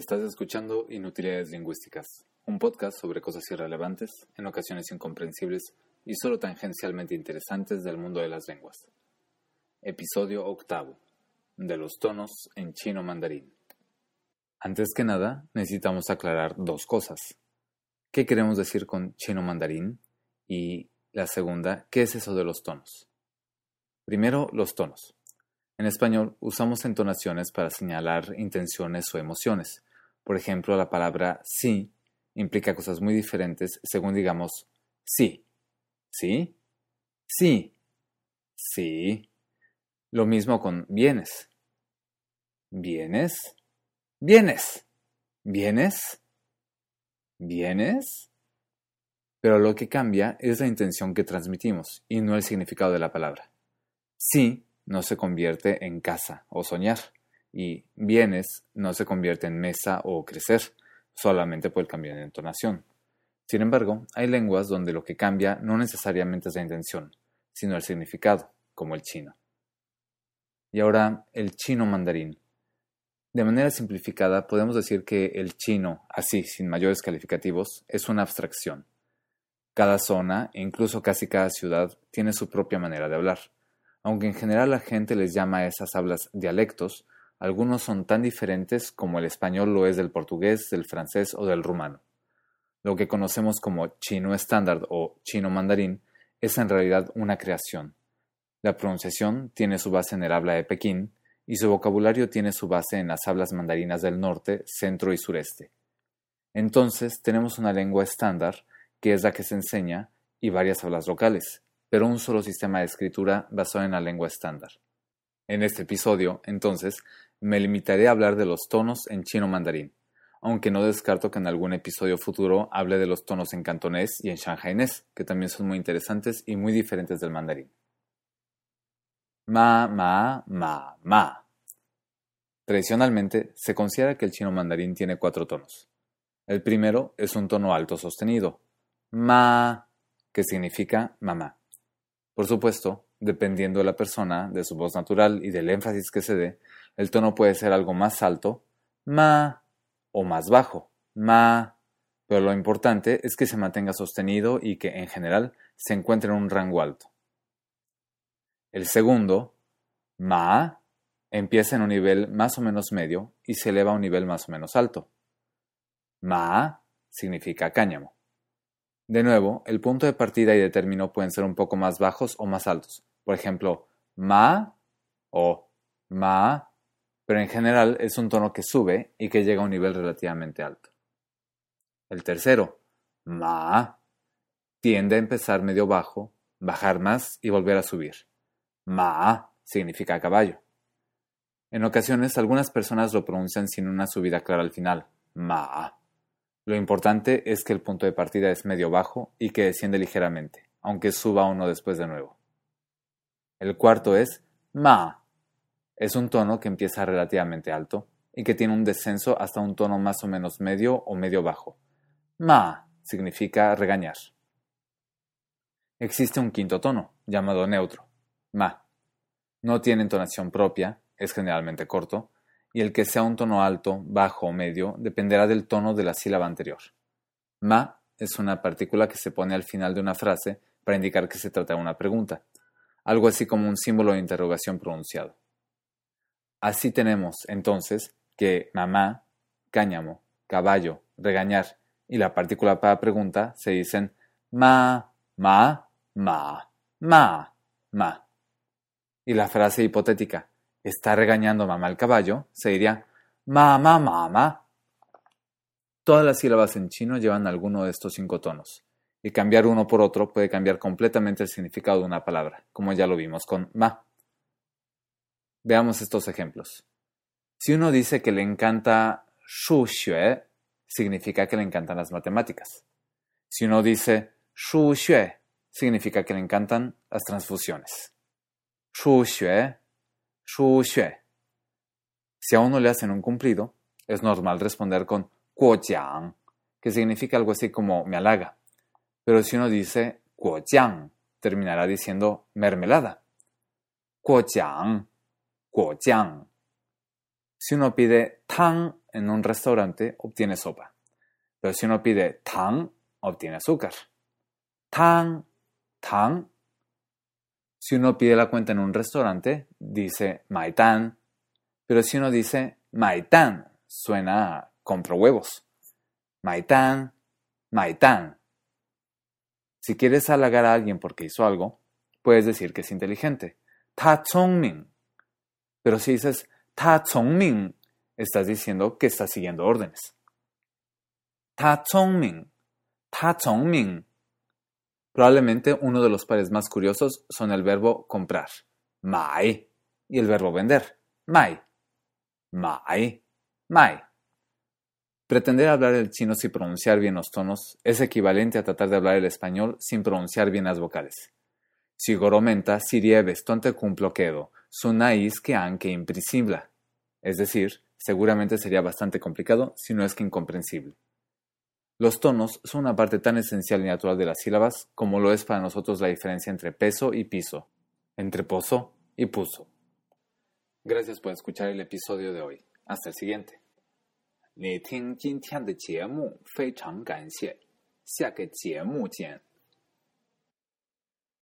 Estás escuchando Inutilidades Lingüísticas, un podcast sobre cosas irrelevantes, en ocasiones incomprensibles y solo tangencialmente interesantes del mundo de las lenguas. Episodio octavo, de los tonos en chino mandarín. Antes que nada, necesitamos aclarar dos cosas. ¿Qué queremos decir con chino mandarín? Y la segunda, ¿qué es eso de los tonos? Primero, los tonos. En español usamos entonaciones para señalar intenciones o emociones. Por ejemplo, la palabra sí implica cosas muy diferentes según digamos sí. ¿Sí? Sí. Sí. Lo mismo con bienes. ¿Vienes? ¿Vienes? ¿Vienes? ¿Vienes? Pero lo que cambia es la intención que transmitimos y no el significado de la palabra. Sí no se convierte en casa o soñar, y bienes no se convierte en mesa o crecer, solamente por el cambio de entonación. Sin embargo, hay lenguas donde lo que cambia no necesariamente es la intención, sino el significado, como el chino. Y ahora, el chino mandarín. De manera simplificada, podemos decir que el chino, así, sin mayores calificativos, es una abstracción. Cada zona, e incluso casi cada ciudad, tiene su propia manera de hablar. Aunque en general la gente les llama a esas hablas dialectos, algunos son tan diferentes como el español lo es del portugués, del francés o del rumano. Lo que conocemos como chino estándar o chino mandarín es en realidad una creación. La pronunciación tiene su base en el habla de Pekín y su vocabulario tiene su base en las hablas mandarinas del norte, centro y sureste. Entonces tenemos una lengua estándar, que es la que se enseña, y varias hablas locales, pero un solo sistema de escritura basado en la lengua estándar. En este episodio, entonces, me limitaré a hablar de los tonos en chino mandarín, aunque no descarto que en algún episodio futuro hable de los tonos en cantonés y en shanghainés, que también son muy interesantes y muy diferentes del mandarín. Ma, ma, ma, ma. Tradicionalmente, se considera que el chino mandarín tiene cuatro tonos. El primero es un tono alto sostenido, ma, que significa mamá. Por supuesto, dependiendo de la persona, de su voz natural y del énfasis que se dé, el tono puede ser algo más alto, ma, o más bajo, ma, pero lo importante es que se mantenga sostenido y que, en general, se encuentre en un rango alto. El segundo, ma, empieza en un nivel más o menos medio y se eleva a un nivel más o menos alto. Ma significa cáñamo. De nuevo, el punto de partida y de término pueden ser un poco más bajos o más altos. Por ejemplo, ma o ma, pero en general es un tono que sube y que llega a un nivel relativamente alto. El tercero, ma, tiende a empezar medio bajo, bajar más y volver a subir. Ma significa caballo. En ocasiones algunas personas lo pronuncian sin una subida clara al final, ma. Lo importante es que el punto de partida es medio bajo y que desciende ligeramente, aunque suba uno después de nuevo. El cuarto es ma. Es un tono que empieza relativamente alto y que tiene un descenso hasta un tono más o menos medio o medio bajo. Ma significa regañar. Existe un quinto tono, llamado neutro, ma. No tiene entonación propia, es generalmente corto, y el que sea un tono alto, bajo o medio dependerá del tono de la sílaba anterior. Ma es una partícula que se pone al final de una frase para indicar que se trata de una pregunta, algo así como un símbolo de interrogación pronunciado. Así tenemos, entonces, que mamá, cáñamo, caballo, regañar y la partícula para pregunta se dicen ma, ma, ma, ma, ma. Y la frase hipotética está regañando mamá al caballo, se diría mamá, mamá. Todas las sílabas en chino llevan alguno de estos cinco tonos, y cambiar uno por otro puede cambiar completamente el significado de una palabra, como ya lo vimos con ma. Veamos estos ejemplos. Si uno dice que le encanta shu xue, significa que le encantan las matemáticas. Si uno dice shu xue, significa que le encantan las transfusiones. Shu xue Shu xue. Si a uno le hacen un cumplido, es normal responder con guojiang, que significa algo así como me halaga. Pero si uno dice guojiang, terminará diciendo mermelada. Guojiang, guojiang. Si uno pide tang en un restaurante, obtiene sopa. Pero si uno pide tang, obtiene azúcar. Tang, tang. Si uno pide la cuenta en un restaurante, dice tan. Pero si uno dice tan, suena a compro huevos. tan, tan. Si quieres halagar a alguien porque hizo algo, puedes decir que es inteligente. Ta ming. Pero si dices ta ming, estás diciendo que está siguiendo órdenes. Ta ming. Ta ming. Probablemente uno de los pares más curiosos son el verbo comprar, mai, y el verbo vender, mai. Mai, mai. Pretender hablar el chino sin pronunciar bien los tonos es equivalente a tratar de hablar el español sin pronunciar bien las vocales. Si tonte cumplo quedo, sonais que anche impresible. Es decir, seguramente sería bastante complicado si no es que incomprensible. Los tonos son una parte tan esencial y natural de las sílabas como lo es para nosotros la diferencia entre peso y piso, entre pozo y puso. Gracias por escuchar el episodio de hoy. Hasta el siguiente. 你听今天的节目，非常感谢。下个节目见。